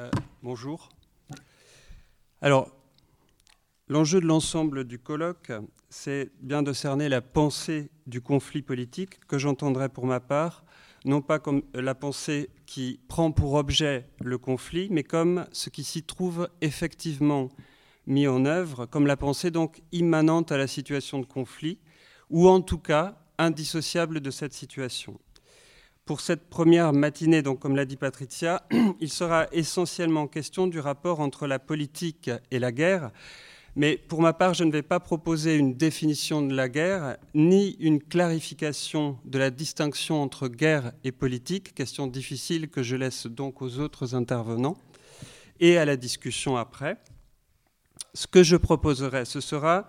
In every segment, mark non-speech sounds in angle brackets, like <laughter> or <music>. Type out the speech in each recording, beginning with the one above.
Euh, bonjour. Alors, l'enjeu de l'ensemble du colloque, c'est bien de cerner la pensée du conflit politique que j'entendrai pour ma part, non pas comme la pensée qui prend pour objet le conflit, mais comme ce qui s'y trouve effectivement mis en œuvre, comme la pensée donc immanente à la situation de conflit, ou en tout cas indissociable de cette situation. Pour cette première matinée, donc comme l'a dit Patricia, <clears throat> il sera essentiellement question du rapport entre la politique et la guerre. Mais pour ma part, je ne vais pas proposer une définition de la guerre, ni une clarification de la distinction entre guerre et politique, question difficile que je laisse donc aux autres intervenants, et à la discussion après. Ce que je proposerai, ce sera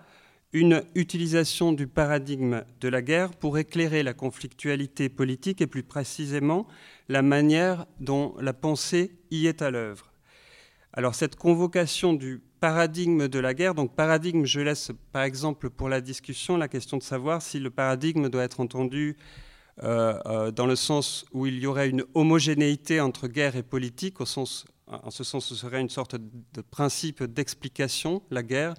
une utilisation du paradigme de la guerre pour éclairer la conflictualité politique et plus précisément la manière dont la pensée y est à l'œuvre. Alors cette convocation du paradigme de la guerre, donc paradigme, je laisse par exemple pour la discussion la question de savoir si le paradigme doit être entendu euh, euh, dans le sens où il y aurait une homogénéité entre guerre et politique, au en ce sens ce serait une sorte de principe d'explication, la guerre,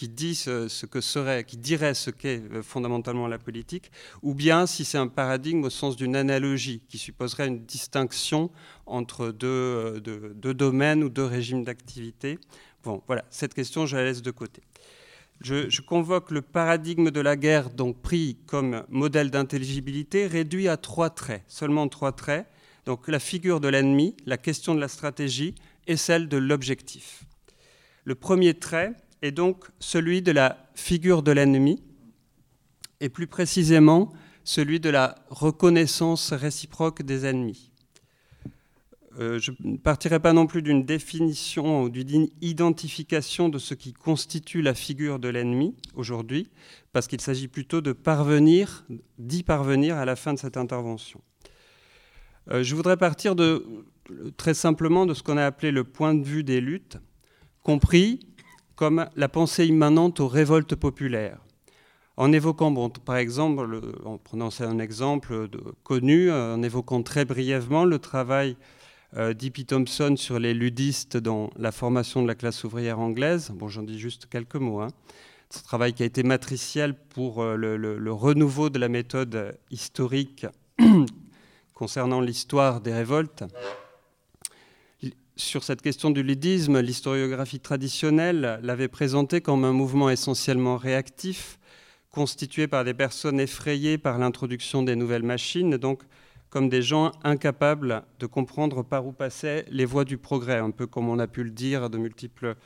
qui dit ce, que serait, qui dirait ce qu'est euh, fondamentalement la politique, ou bien si c'est un paradigme au sens d'une analogie qui supposerait une distinction entre deux, euh, deux, domaines ou deux régimes d'activité. Bon, voilà, cette question, je la laisse de côté. Je, je, convoque le paradigme de la guerre, donc pris comme modèle d'intelligibilité, réduit à trois traits, seulement trois traits. Donc la figure de l'ennemi, la question de la stratégie et celle de l'objectif. Le premier trait, est donc celui de la figure de l'ennemi, et plus précisément celui de la reconnaissance réciproque des ennemis. Euh, je ne partirai pas non plus d'une définition ou d'une identification de ce qui constitue la figure de l'ennemi aujourd'hui, parce qu'il s'agit plutôt de parvenir, d'y parvenir à la fin de cette intervention. Euh, je voudrais partir très simplement de ce qu'on a appelé le point de vue des luttes, compris comme la pensée immanente aux révoltes populaires. En évoquant, par exemple, en prenant un exemple connu, euh, en évoquant très brièvement le travail euh. Thompson sur les ludistes dans la formation de la classe ouvrière anglaise. Bon, j'en dis juste quelques mots. Hein. Ce travail qui a été matriciel pour euh, le, renouveau de la méthode historique <coughs> concernant l'histoire des révoltes sur cette question du ludisme, l'historiographie traditionnelle l'avait présenté comme un mouvement essentiellement réactif, constitué par des personnes effrayées par l'introduction des nouvelles machines, donc comme des gens incapables de comprendre par où passaient les voies du progrès, un peu comme on a pu le dire de multiples...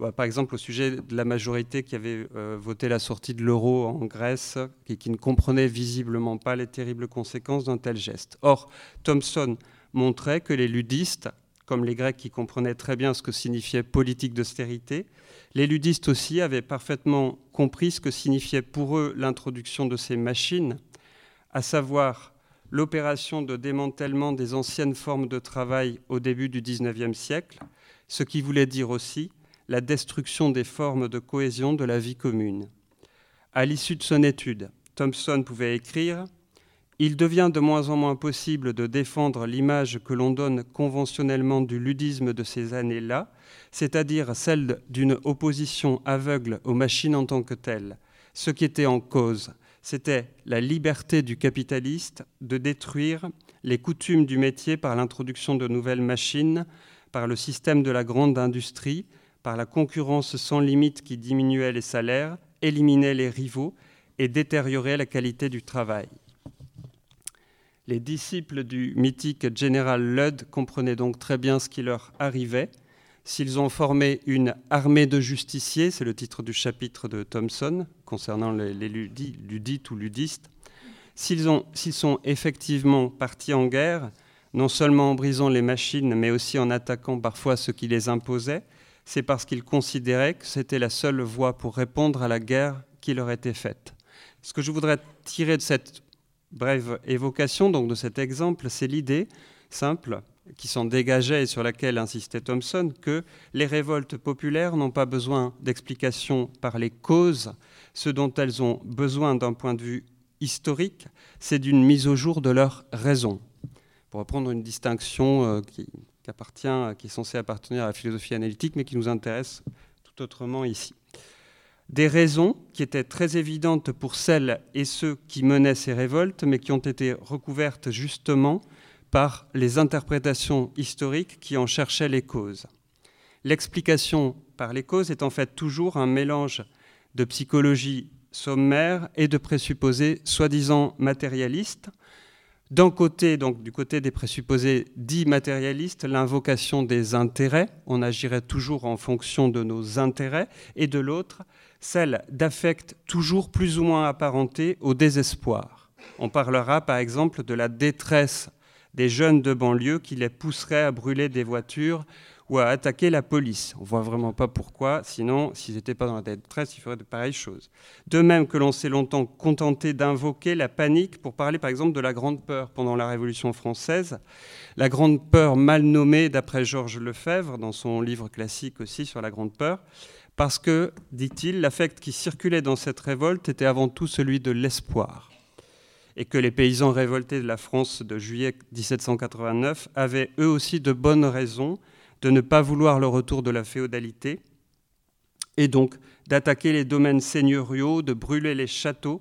Bah, par exemple, au sujet de la majorité qui avait euh, voté la sortie de l'euro en Grèce et qui ne comprenait visiblement pas les terribles conséquences d'un tel geste. Or, Thomson montrait que les ludistes comme les Grecs qui comprenaient très bien ce que signifiait politique d'austérité. Les ludistes aussi avaient parfaitement compris ce que signifiait pour eux l'introduction de ces machines, à savoir l'opération de démantèlement des anciennes formes de travail au début du XIXe siècle, ce qui voulait dire aussi la destruction des formes de cohésion de la vie commune. À l'issue de son étude, Thompson pouvait écrire il devient de moins en moins possible de défendre l'image que l'on donne conventionnellement du ludisme de ces années-là, c'est-à-dire celle d'une opposition aveugle aux machines en tant que telles. Ce qui était en cause, c'était la liberté du capitaliste de détruire les coutumes du métier par l'introduction de nouvelles machines, par le système de la grande industrie, par la concurrence sans limite qui diminuait les salaires, éliminait les rivaux et détériorait la qualité du travail. Les disciples du mythique général Ludd comprenaient donc très bien ce qui leur arrivait. S'ils ont formé une armée de justiciers, c'est le titre du chapitre de Thomson concernant les, ludites ou ludistes, s'ils sont effectivement partis en guerre, non seulement en brisant les machines, mais aussi en attaquant parfois ceux qui les imposaient, c'est parce qu'ils considéraient que c'était la seule voie pour répondre à la guerre qui leur était faite. Ce que je voudrais tirer de cette brève évocation donc, de cet exemple, c'est l'idée simple qui s'en dégageait et sur laquelle insistait Thomson, que les révoltes populaires n'ont pas besoin d'explications par les causes. Ce dont elles ont besoin d'un point de vue historique, c'est d'une mise au jour de leur raison. Pour reprendre une distinction euh, qui appartient, qui est censé appartenir à la philosophie analytique, mais qui nous intéresse tout autrement ici. Des raisons qui étaient très évidentes pour celles et ceux qui menaient ces révoltes, mais qui ont été recouvertes justement par les interprétations historiques qui en cherchaient les causes. L'explication par les causes est en fait toujours un mélange de psychologie sommaire et de présupposés soi-disant matérialistes. D'un côté, donc du côté des présupposés dits matérialistes, l'invocation des intérêts, on agirait toujours en fonction de nos intérêts, et de l'autre, celle d'affects toujours plus ou moins apparentés au désespoir. On parlera par exemple de la détresse des jeunes de banlieue qui les pousseraient à brûler des voitures ou à attaquer la police. On voit vraiment pas pourquoi, sinon, s'ils n'étaient pas dans la détresse, ils feraient de pareilles choses. De même que l'on s'est longtemps contenté d'invoquer la panique pour parler par exemple de la Grande Peur pendant la Révolution française. La Grande Peur mal nommée d'après Georges Lefebvre dans son livre classique aussi sur la Grande Peur, parce que, dit-il, l'affect qui circulait dans cette révolte était avant tout celui de l'espoir et que les paysans révoltés de la France de juillet 1789 avaient eux aussi de bonnes raisons de ne pas vouloir le retour de la féodalité, et donc d'attaquer les domaines seigneuriaux, de brûler les châteaux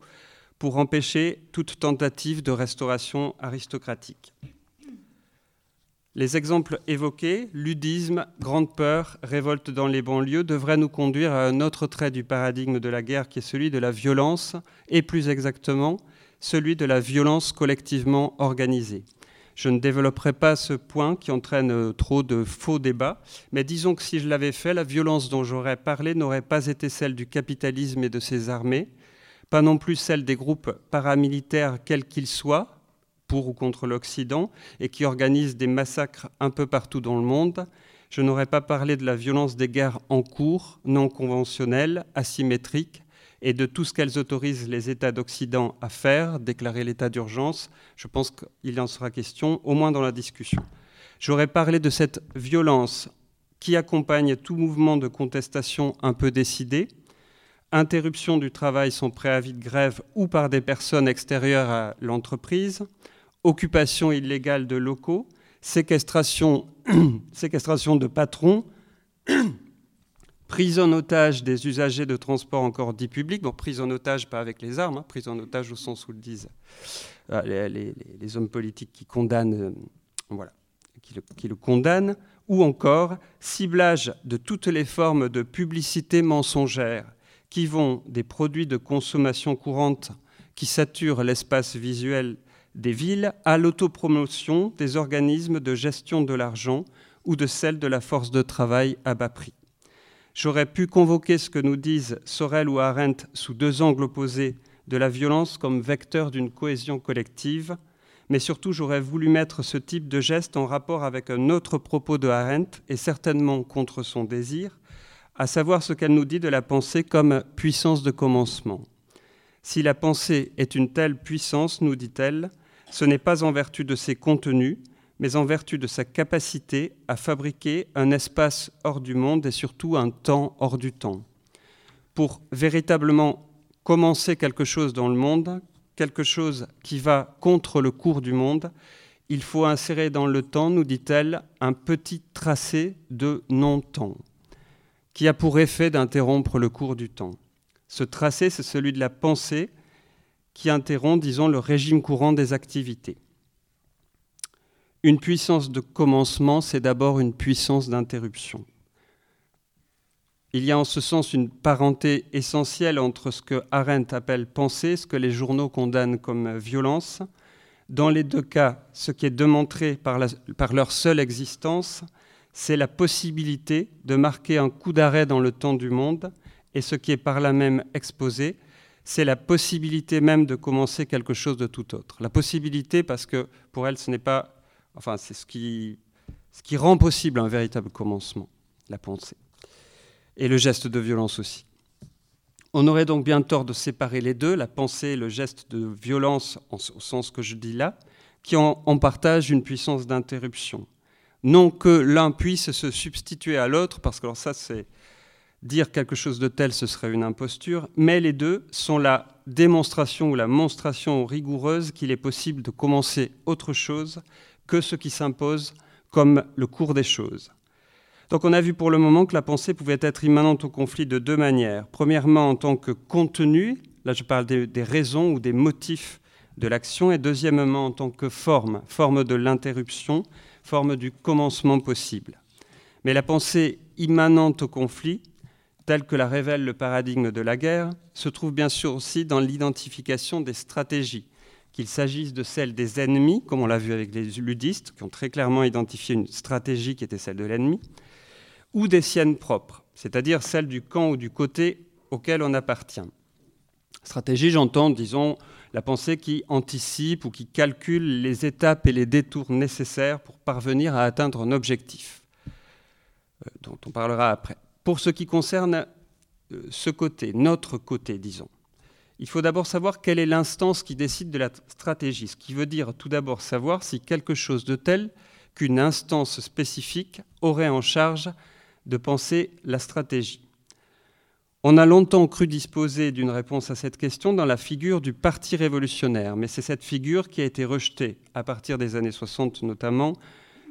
pour empêcher toute tentative de restauration aristocratique. Les exemples évoqués, ludisme, grande peur, révolte dans les banlieues, devraient nous conduire à un autre trait du paradigme de la guerre qui est celui de la violence, et plus exactement celui de la violence collectivement organisée. Je ne développerai pas ce point qui entraîne euh, trop de faux débats, mais disons que si je l'avais fait, la violence dont j'aurais parlé n'aurait pas été celle du capitalisme et de ses armées, pas non plus celle des groupes paramilitaires quels qu'ils soient, pour ou contre l'Occident, et qui organisent des massacres un peu partout dans le monde. Je n'aurais pas parlé de la violence des guerres en cours, non conventionnelles, asymétriques, et de tout ce qu'elles autorisent les États d'Occident à faire, déclarer l'état d'urgence. Je pense qu'il en sera question, au moins dans la discussion. J'aurais parlé de cette violence qui accompagne tout mouvement de contestation un peu décidé, interruption du travail sans préavis de grève ou par des personnes extérieures à l'entreprise, occupation illégale de locaux, séquestration, <clears throat> séquestration de patrons, <clears throat> prise en otage des usagers de transport encore dits publics, bon, prise en otage pas avec les armes, hein, prise en otage au sens où le disent euh, les, hommes politiques euh, qui le, condamnent, ou encore ciblage de toutes les formes de publicité mensongère qui vont des produits de consommation courante qui saturent l'espace visuel des villes à l'autopromotion des organismes de gestion de l'argent ou de celle de la force de travail à bas prix. J'aurais pu convoquer ce que nous disent Sorel ou Arendt sous deux angles opposés de la violence comme vecteur d'une cohésion collective, mais surtout j'aurais voulu mettre ce type de geste en rapport avec un autre propos de Arendt, et certainement contre son désir, à savoir ce qu'elle nous dit de la pensée comme puissance de commencement. Si la pensée est une telle puissance, nous dit-elle, ce n'est pas en vertu de ses contenus, mais en vertu de sa capacité à fabriquer un espace hors du monde et surtout un temps hors du temps. Pour véritablement commencer quelque chose dans le monde, quelque chose qui va contre le cours du monde, il faut insérer dans le temps, nous dit-elle, un petit tracé de non-temps, qui a pour effet d'interrompre le cours du temps. Ce tracé, c'est celui de la pensée qui interrompt, disons, le régime courant des activités. Une puissance de commencement, c'est d'abord une puissance d'interruption. Il y a en ce sens une parenté essentielle entre ce que Arendt appelle pensée, ce que les journaux condamnent comme violence. Dans les deux cas, ce qui est démontré par, leur seule existence, c'est la possibilité de marquer un coup d'arrêt dans le temps du monde, et ce qui est par là même exposé, c'est la possibilité même de commencer quelque chose de tout autre. La possibilité parce que pour elle, ce n'est pas Enfin, c'est ce qui, ce qui rend possible un véritable commencement, la pensée. Et le geste de violence aussi. On aurait donc bien tort de séparer les deux, la pensée et le geste de violence, au sens que je dis là, qui en, en partagent une puissance d'interruption. Non que l'un puisse se substituer à l'autre, parce que alors ça, c'est dire quelque chose de tel, ce serait une imposture, mais les deux sont la démonstration ou la monstration rigoureuse qu'il est possible de commencer autre chose que ce qui s'impose comme le cours des choses. Donc on a vu pour le moment que la pensée pouvait être immanente au conflit de deux manières. Premièrement en tant que contenu, là je parle des, des raisons ou des motifs de l'action, et deuxièmement en tant que forme, forme de l'interruption, forme du commencement possible. Mais la pensée immanente au conflit, telle que la révèle le paradigme de la guerre, se trouve bien sûr aussi dans l'identification des stratégies, qu'il s'agisse de celles des ennemis, comme on l'a vu avec les ludistes, qui ont très clairement identifié une stratégie qui était celle de l'ennemi, ou des siennes propres, c'est-à-dire celles du camp ou du côté auquel on appartient. Stratégie, j'entends, disons, la pensée qui anticipe ou qui calcule les étapes et les détours nécessaires pour parvenir à atteindre un objectif, euh, dont on parlera après. Pour ce qui concerne euh, ce côté, notre côté, disons, il faut d'abord savoir quelle est l'instance qui décide de la stratégie, ce qui veut dire tout d'abord savoir si quelque chose de tel qu'une instance spécifique aurait en charge de penser la stratégie. On a longtemps cru disposer d'une réponse à cette question dans la figure du Parti révolutionnaire, mais c'est cette figure qui a été rejetée à partir des années 60 notamment,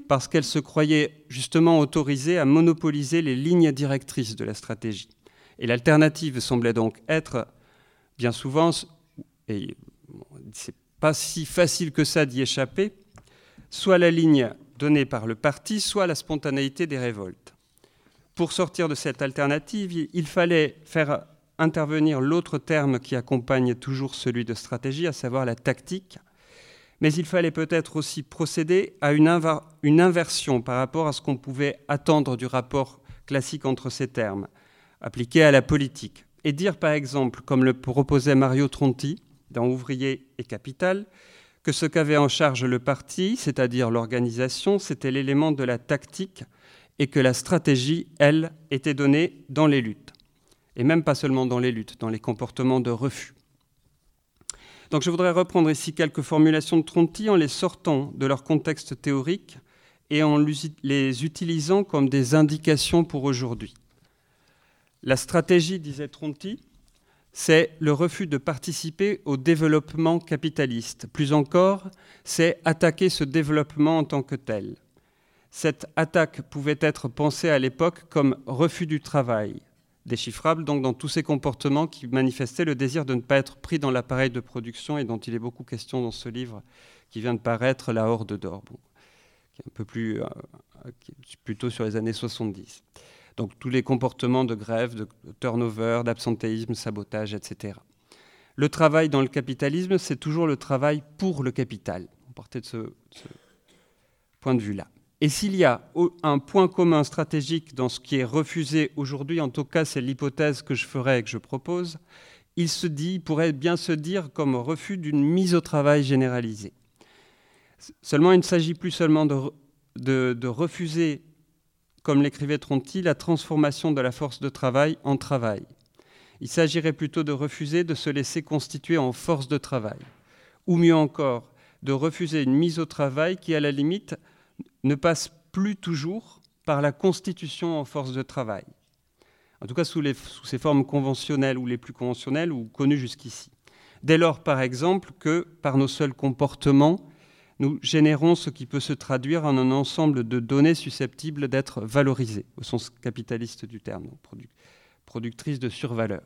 parce qu'elle se croyait justement autorisée à monopoliser les lignes directrices de la stratégie. Et l'alternative semblait donc être, bien souvent, et c'est pas si facile que ça d'y échapper, soit la ligne donnée par le parti, soit la spontanéité des révoltes pour sortir de cette alternative, il fallait faire intervenir l'autre terme qui accompagne toujours celui de stratégie, à savoir la tactique. Mais il fallait peut-être aussi procéder à une, inversion par rapport à ce qu'on pouvait attendre du rapport classique entre ces termes, appliqué à la politique. Et dire par exemple, comme le proposait Mario Tronti dans Ouvrier et Capital, que ce qu'avait en charge le parti, c'est-à-dire l'organisation, c'était l'élément de la tactique et que la stratégie, elle, était donnée dans les luttes. Et même pas seulement dans les luttes, dans les comportements de refus. Donc je voudrais reprendre ici quelques formulations de Tronti en les sortant de leur contexte théorique et en les utilisant comme des indications pour aujourd'hui. La stratégie, disait Tronti, c'est le refus de participer au développement capitaliste. Plus encore, c'est attaquer ce développement en tant que tel. Cette attaque pouvait être pensée à l'époque comme refus du travail, déchiffrable donc dans tous ces comportements qui manifestaient le désir de ne pas être pris dans l'appareil de production et dont il est beaucoup question dans ce livre qui vient de paraître, La Horde d'Or, qui est un peu plus, euh, plutôt sur les années 70. Donc tous les comportements de grève, de turnover, d'absentéisme, sabotage, etc. Le travail dans le capitalisme, c'est toujours le travail pour le capital. On partait de ce point de vue-là. Et s'il y a un point commun stratégique dans ce qui est refusé aujourd'hui, en tout cas c'est l'hypothèse que je ferai et que je propose, il se dit, pourrait bien se dire comme refus d'une mise au travail généralisée. Seulement, il ne s'agit plus seulement de, de refuser, comme l'écrivait Tronti, la transformation de la force de travail en travail. Il s'agirait plutôt de refuser de se laisser constituer en force de travail. Ou mieux encore, de refuser une mise au travail qui, à la limite, ne passe plus toujours par la constitution en force de travail, en tout cas sous, les, sous ses formes conventionnelles ou les plus conventionnelles ou connues jusqu'ici. Dès lors, par exemple, que par nos seuls comportements, nous générons ce qui peut se traduire en un ensemble de données susceptibles d'être valorisées, au sens capitaliste du terme, productrices de survaleur.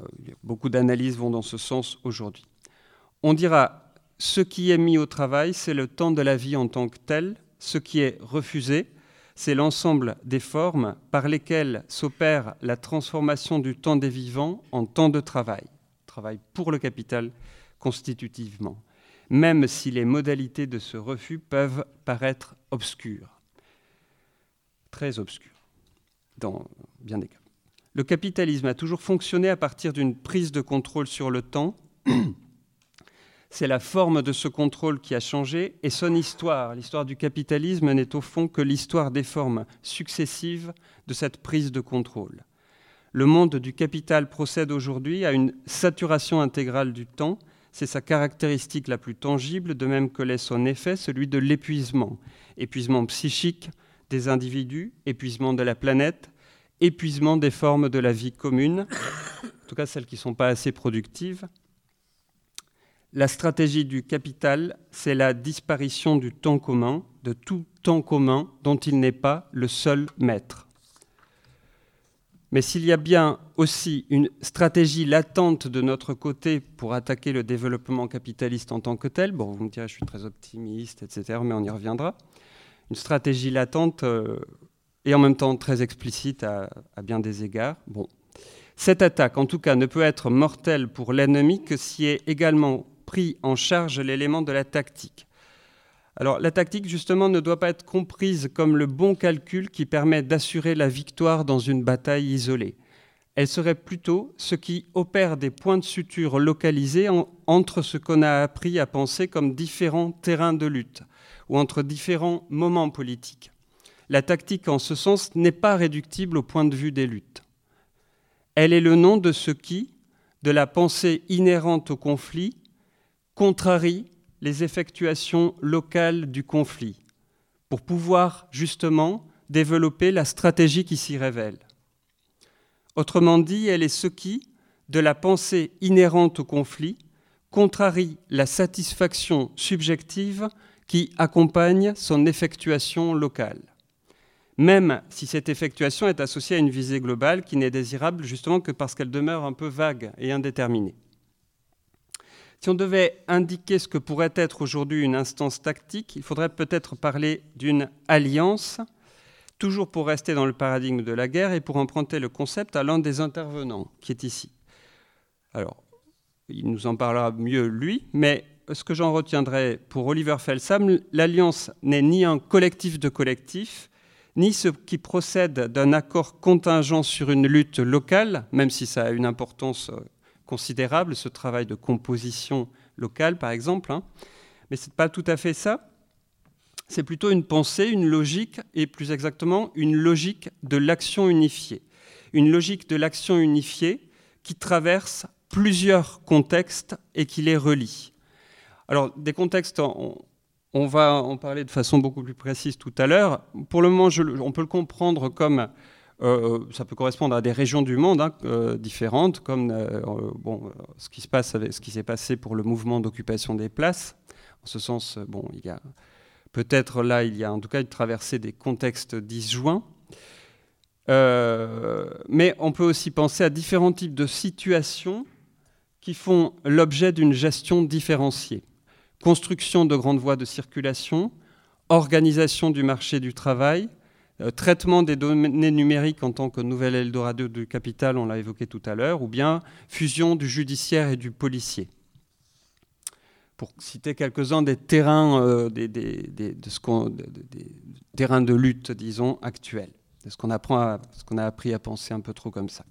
Euh, beaucoup d'analyses vont dans ce sens aujourd'hui. On dira ce qui est mis au travail, c'est le temps de la vie en tant que tel. Ce qui est refusé, c'est l'ensemble des formes par lesquelles s'opère la transformation du temps des vivants en temps de travail. Travail pour le capital constitutivement, même si les modalités de ce refus peuvent paraître obscures, très obscures, dans bien des cas. Le capitalisme a toujours fonctionné à partir d'une prise de contrôle sur le temps c'est la forme de ce contrôle qui a changé et son histoire. L'histoire du capitalisme n'est au fond que l'histoire des formes successives de cette prise de contrôle. Le monde du capital procède aujourd'hui à une saturation intégrale du temps. C'est sa caractéristique la plus tangible, de même que l'est son effet, celui de l'épuisement. Épuisement psychique des individus, épuisement de la planète, épuisement des formes de la vie commune, en tout cas celles qui ne sont pas assez productives, la stratégie du capital, c'est la disparition du temps commun, de tout temps commun dont il n'est pas le seul maître. Mais s'il y a bien aussi une stratégie latente de notre côté pour attaquer le développement capitaliste en tant que tel, bon, vous me direz, je suis très optimiste, etc., mais on y reviendra, une stratégie latente euh, et en même temps très explicite à, bien des égards, bon. Cette attaque, en tout cas, ne peut être mortelle pour l'ennemi que si est également pris en charge l'élément de la tactique. Alors la tactique, justement, ne doit pas être comprise comme le bon calcul qui permet d'assurer la victoire dans une bataille isolée. Elle serait plutôt ce qui opère des points de suture localisés entre ce qu'on a appris à penser comme différents terrains de lutte ou entre différents moments politiques. La tactique, en ce sens, n'est pas réductible au point de vue des luttes. Elle est le nom de ce qui, de la pensée inhérente au conflit, contrarie les effectuations locales du conflit pour pouvoir justement développer la stratégie qui s'y révèle. Autrement dit, elle est ce qui, de la pensée inhérente au conflit, contrarie la satisfaction subjective qui accompagne son effectuation locale, même si cette effectuation est associée à une visée globale qui n'est désirable justement que parce qu'elle demeure un peu vague et indéterminée. Si on devait indiquer ce que pourrait être aujourd'hui une instance tactique, il faudrait peut-être parler d'une alliance, toujours pour rester dans le paradigme de la guerre et pour emprunter le concept à l'un des intervenants qui est ici. Alors, il nous en parlera mieux lui, mais ce que j'en retiendrai pour Oliver Felsam, l'alliance n'est ni un collectif de collectifs, ni ce qui procède d'un accord contingent sur une lutte locale, même si ça a une importance euh, considérable, ce travail de composition locale, par exemple. Hein. Mais ce n'est pas tout à fait ça. C'est plutôt une pensée, une logique, et plus exactement, une logique de l'action unifiée. Une logique de l'action unifiée qui traverse plusieurs contextes et qui les relie. Alors, des contextes, on, va en parler de façon beaucoup plus précise tout à l'heure. Pour le moment, on peut le comprendre comme euh, ça peut correspondre à des régions du monde hein, euh, différentes, comme euh, bon, ce qui se s'est passé pour le mouvement d'occupation des places. En ce sens, bon, il y a peut-être là, il y a en tout cas une traversée des contextes disjoints. mais on peut aussi penser à différents types de situations qui font l'objet d'une gestion différenciée. Construction de grandes voies de circulation, organisation du marché du travail, euh, traitement des données numériques en tant que nouvel Eldorado du capital, on l'a évoqué tout à l'heure, ou bien fusion du judiciaire et du policier. Pour citer quelques-uns des terrains, euh, de lutte, disons, actuels, de ce qu'on a appris à penser un peu trop comme ça,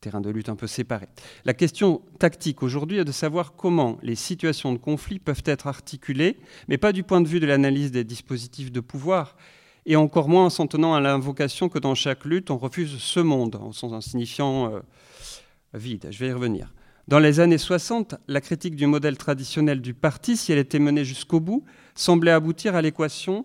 terrain de lutte un peu séparés. La question tactique aujourd'hui est de savoir comment les situations de conflit peuvent être articulées, mais pas du point de vue de l'analyse des dispositifs de pouvoir, et encore moins en s'en tenant à l'invocation que dans chaque lutte, on refuse ce monde, en signifiant euh, vide. Je vais y revenir. Dans les années 60, la critique du modèle traditionnel du parti, si elle était menée jusqu'au bout, semblait aboutir à l'équation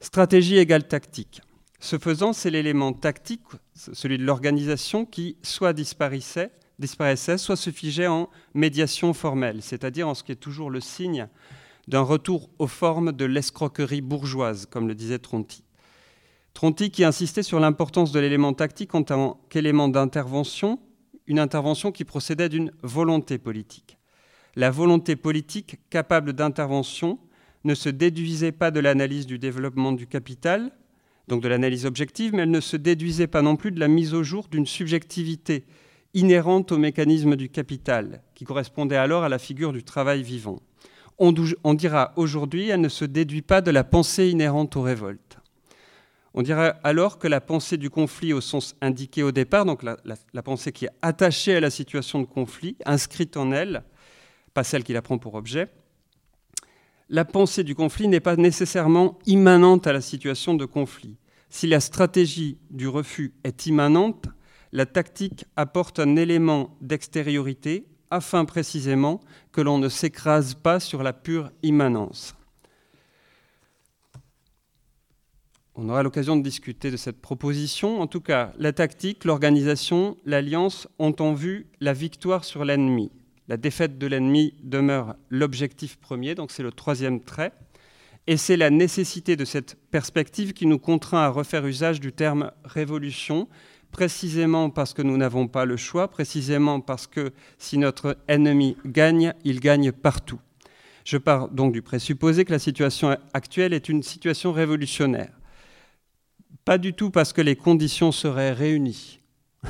stratégie égale tactique. Ce faisant, c'est l'élément tactique, celui de l'organisation, qui soit disparaissait, disparaissait, soit se figeait en médiation formelle, c'est-à-dire en ce qui est toujours le signe d'un retour aux formes de l'escroquerie bourgeoise, comme le disait Tronti. Tronti qui insistait sur l'importance de l'élément tactique en tant qu'élément d'intervention, une intervention qui procédait d'une volonté politique. La volonté politique capable d'intervention ne se déduisait pas de l'analyse du développement du capital, donc de l'analyse objective, mais elle ne se déduisait pas non plus de la mise au jour d'une subjectivité inhérente au mécanisme du capital, qui correspondait alors à la figure du travail vivant. On, dira aujourd'hui, elle ne se déduit pas de la pensée inhérente aux révoltes. On dirait alors que la pensée du conflit au sens indiqué au départ, donc la, pensée qui est attachée à la situation de conflit, inscrite en elle, pas celle qui la prend pour objet, la pensée du conflit n'est pas nécessairement immanente à la situation de conflit. Si la stratégie du refus est immanente, la tactique apporte un élément d'extériorité afin précisément que l'on ne s'écrase pas sur la pure immanence. On aura l'occasion de discuter de cette proposition. En tout cas, la tactique, l'organisation, l'alliance ont en vue la victoire sur l'ennemi. La défaite de l'ennemi demeure l'objectif premier, donc c'est le troisième trait. Et c'est la nécessité de cette perspective qui nous contraint à refaire usage du terme révolution, précisément parce que nous n'avons pas le choix, précisément parce que si notre ennemi gagne, il gagne partout. Je pars donc du présupposé que la situation actuelle est une situation révolutionnaire. Pas du tout parce que les conditions seraient réunies, <laughs>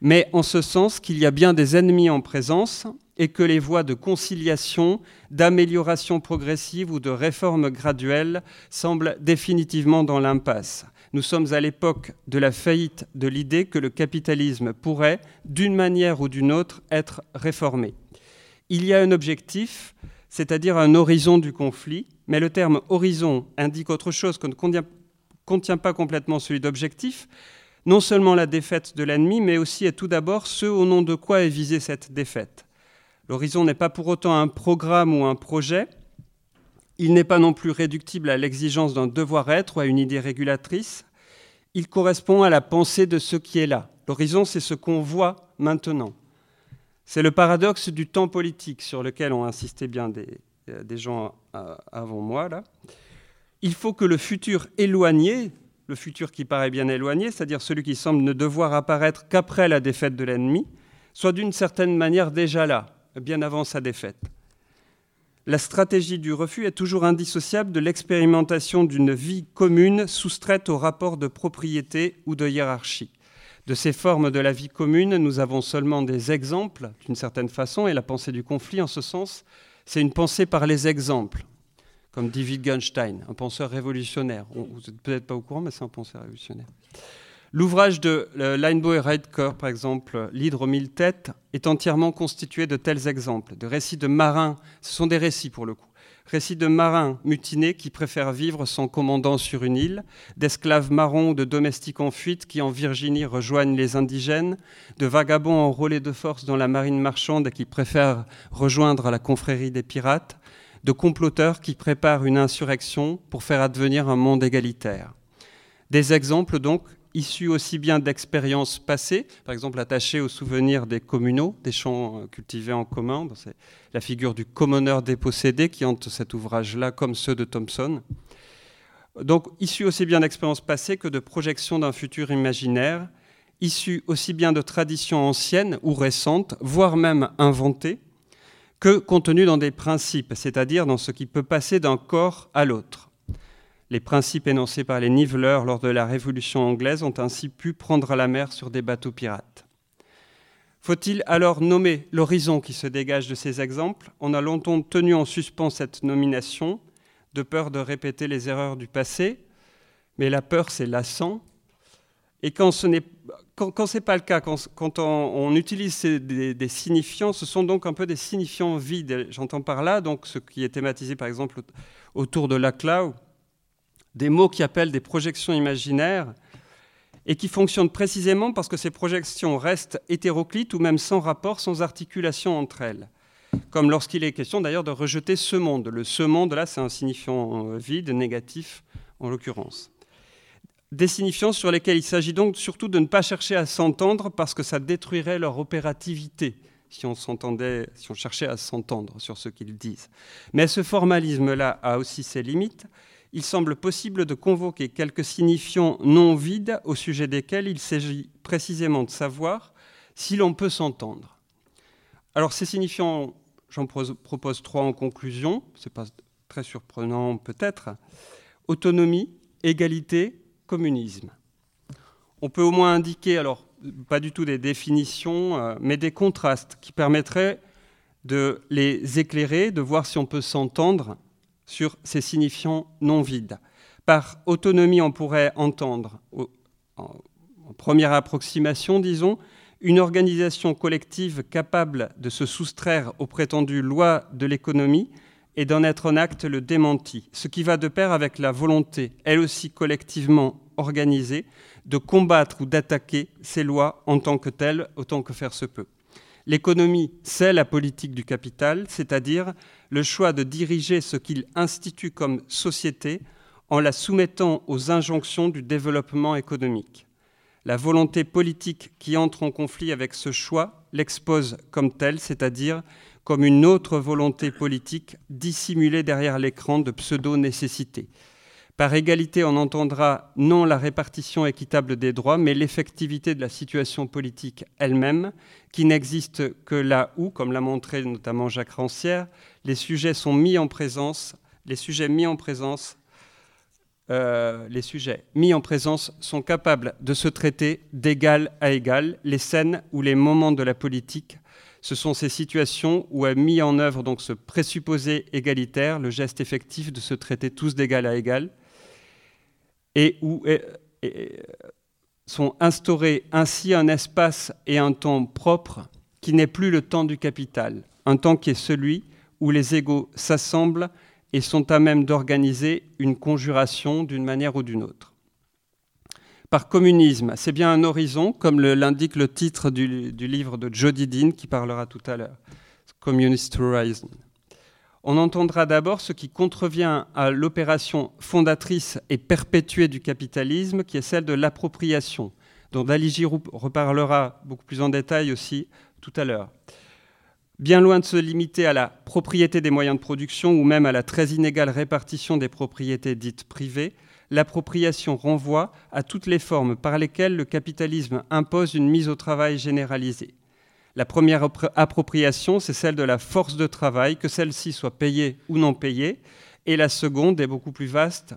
mais en ce sens qu'il y a bien des ennemis en présence et que les voies de conciliation, d'amélioration progressive ou de réforme graduelle semblent définitivement dans l'impasse. Nous sommes à l'époque de la faillite de l'idée que le capitalisme pourrait, d'une manière ou d'une autre, être réformé. Il y a un objectif, c'est-à-dire un horizon du conflit, mais le terme horizon indique autre chose que ne contient pas complètement celui d'objectif, non seulement la défaite de l'ennemi, mais aussi et tout d'abord ce au nom de quoi est visée cette défaite. L'horizon n'est pas pour autant un programme ou un projet, il n'est pas non plus réductible à l'exigence d'un devoir-être ou à une idée régulatrice, il correspond à la pensée de ce qui est là. L'horizon, c'est ce qu'on voit maintenant. C'est le paradoxe du temps politique sur lequel ont insisté bien des, euh, des gens euh, avant moi. Là. Il faut que le futur éloigné, le futur qui paraît bien éloigné, c'est-à-dire celui qui semble ne devoir apparaître qu'après la défaite de l'ennemi, soit d'une certaine manière déjà là, bien avant sa défaite. La stratégie du refus est toujours indissociable de l'expérimentation d'une vie commune soustraite au rapport de propriété ou de hiérarchie. De ces formes de la vie commune, nous avons seulement des exemples, d'une certaine façon, et la pensée du conflit, en ce sens, c'est une pensée par les exemples, comme dit Wittgenstein, un penseur révolutionnaire. Vous n'êtes peut-être pas au courant, mais c'est un penseur révolutionnaire. L'ouvrage de Linebow et Reitker, par exemple, L'hydre aux mille têtes, est entièrement constitué de tels exemples, de récits de marins, ce sont des récits pour le coup, Récits de marins mutinés qui préfèrent vivre sans commandant sur une île, d'esclaves marrons ou de domestiques en fuite qui en Virginie rejoignent les indigènes, de vagabonds enrôlés de force dans la marine marchande qui préfèrent rejoindre la confrérie des pirates, de comploteurs qui préparent une insurrection pour faire advenir un monde égalitaire. Des exemples donc issus aussi bien d'expériences passées, par exemple attachées aux souvenirs des communaux, des champs euh, cultivés en commun. C'est la figure du commoner dépossédé qui hante cet ouvrage-là, comme ceux de Thomson. Donc, issus aussi bien d'expériences passées que de projections d'un futur imaginaire, issus aussi bien de traditions anciennes ou récentes, voire même inventées, que contenues dans des principes, c'est-à-dire dans ce qui peut passer d'un corps à l'autre. Les principes énoncés par les niveleurs lors de la Révolution anglaise ont ainsi pu prendre la mer sur des bateaux pirates. Faut-il alors nommer l'horizon qui se dégage de ces exemples On a longtemps tenu en suspens cette nomination, de peur de répéter les erreurs du passé, mais la peur, c'est lassant. Et quand ce n'est quand, pas le cas, quand, on, utilise des, signifiants, ce sont donc un peu des signifiants vides. J'entends par là donc ce qui est thématisé par exemple autour de l'acla, des mots qui appellent des projections imaginaires et qui fonctionnent précisément parce que ces projections restent hétéroclites ou même sans rapport, sans articulation entre elles. Comme lorsqu'il est question d'ailleurs de rejeter ce monde. Le ce monde, là, c'est un signifiant euh, vide, négatif en l'occurrence. Des signifiants sur lesquels il s'agit donc surtout de ne pas chercher à s'entendre parce que ça détruirait leur opérativité si on s'entendait, si on cherchait à s'entendre sur ce qu'ils disent. Mais ce formalisme-là a aussi ses limites il semble possible de convoquer quelques signifiants non vides au sujet desquels il s'agit précisément de savoir si l'on peut s'entendre. Alors ces signifiants, j'en propose trois en conclusion, ce n'est pas très surprenant peut-être. Autonomie, égalité, On peut au moins indiquer, alors pas du tout des définitions, euh, mais des contrastes qui permettraient de les éclairer, de voir si on peut s'entendre sur ces signifiants non vides. Par autonomie, on pourrait entendre, en première approximation, disons, une organisation collective capable de se soustraire aux prétendues lois de l'économie et d'en être en acte le démenti, ce qui va de pair avec la volonté, elle aussi collectivement organisée, de combattre ou d'attaquer ces lois en tant que telles, autant que faire se peut. L'économie, c'est la politique du capital, c'est-à-dire le choix de diriger ce qu'il institue comme société en la soumettant aux injonctions du développement économique. La volonté politique qui entre en conflit avec ce choix l'expose comme tel, c'est-à-dire comme une autre volonté politique dissimulée derrière l'écran de pseudo-nécessité. Par égalité, on entendra non la répartition équitable des droits, mais l'effectivité de la situation politique elle-même, qui n'existe que là où, comme l'a montré notamment Jacques Rancière, les sujets sont mis en présence, les sujets mis en présence, euh, sont capables de se traiter d'égal à égal. Les scènes ou les moments de la politique, ce sont ces situations où a mis en œuvre donc ce présupposé égalitaire, le geste effectif de se traiter tous d'égal à égal et où sont instaurés ainsi un espace et un temps propre qui n'est plus le temps du capital, un temps qui est celui où les égaux s'assemblent et sont à même d'organiser une conjuration d'une manière ou d'une autre. Par communisme, c'est bien un horizon, comme l'indique le titre du, du, livre de Jody Dean qui parlera tout à l'heure, Communist Horizon on entendra d'abord ce qui contrevient à l'opération fondatrice et perpétuée du capitalisme, qui est celle de l'appropriation, dont Dali Giroux reparlera beaucoup plus en détail aussi tout à l'heure. Bien loin de se limiter à la propriété des moyens de production ou même à la très inégale répartition des propriétés dites privées, l'appropriation renvoie à toutes les formes par lesquelles le capitalisme impose une mise au travail généralisée. La première appropriation, c'est celle de la force de travail, que celle-ci soit payée ou non payée. Et la seconde est beaucoup plus vaste,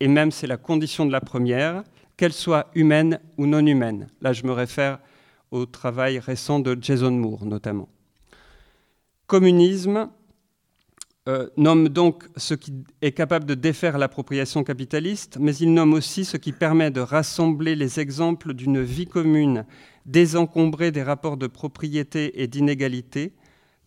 et même c'est la condition de la première, qu'elle soit humaine ou non humaine. Là, je me réfère au travail récent de Jason Moore, notamment. Communisme euh, nomme donc ce qui est capable de défaire l'appropriation capitaliste, mais il nomme aussi ce qui permet de rassembler les exemples d'une vie commune désencombré des rapports de propriété et d'inégalité,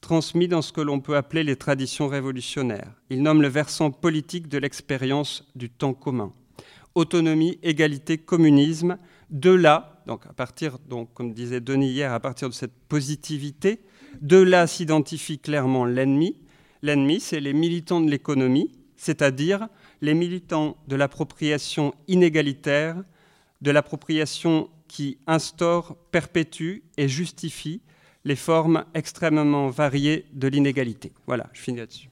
transmis dans ce que l'on peut appeler les traditions révolutionnaires. Il nomme le versant politique de l'expérience du temps commun. Autonomie, égalité, communisme. De là, donc à partir, donc, comme disait Denis hier, à partir de cette positivité, de là s'identifie clairement l'ennemi. L'ennemi, c'est les militants de l'économie, c'est-à-dire les militants de l'appropriation inégalitaire, de l'appropriation qui instaure, perpétue et justifie les formes extrêmement variées de l'inégalité. Voilà, je finis là-dessus.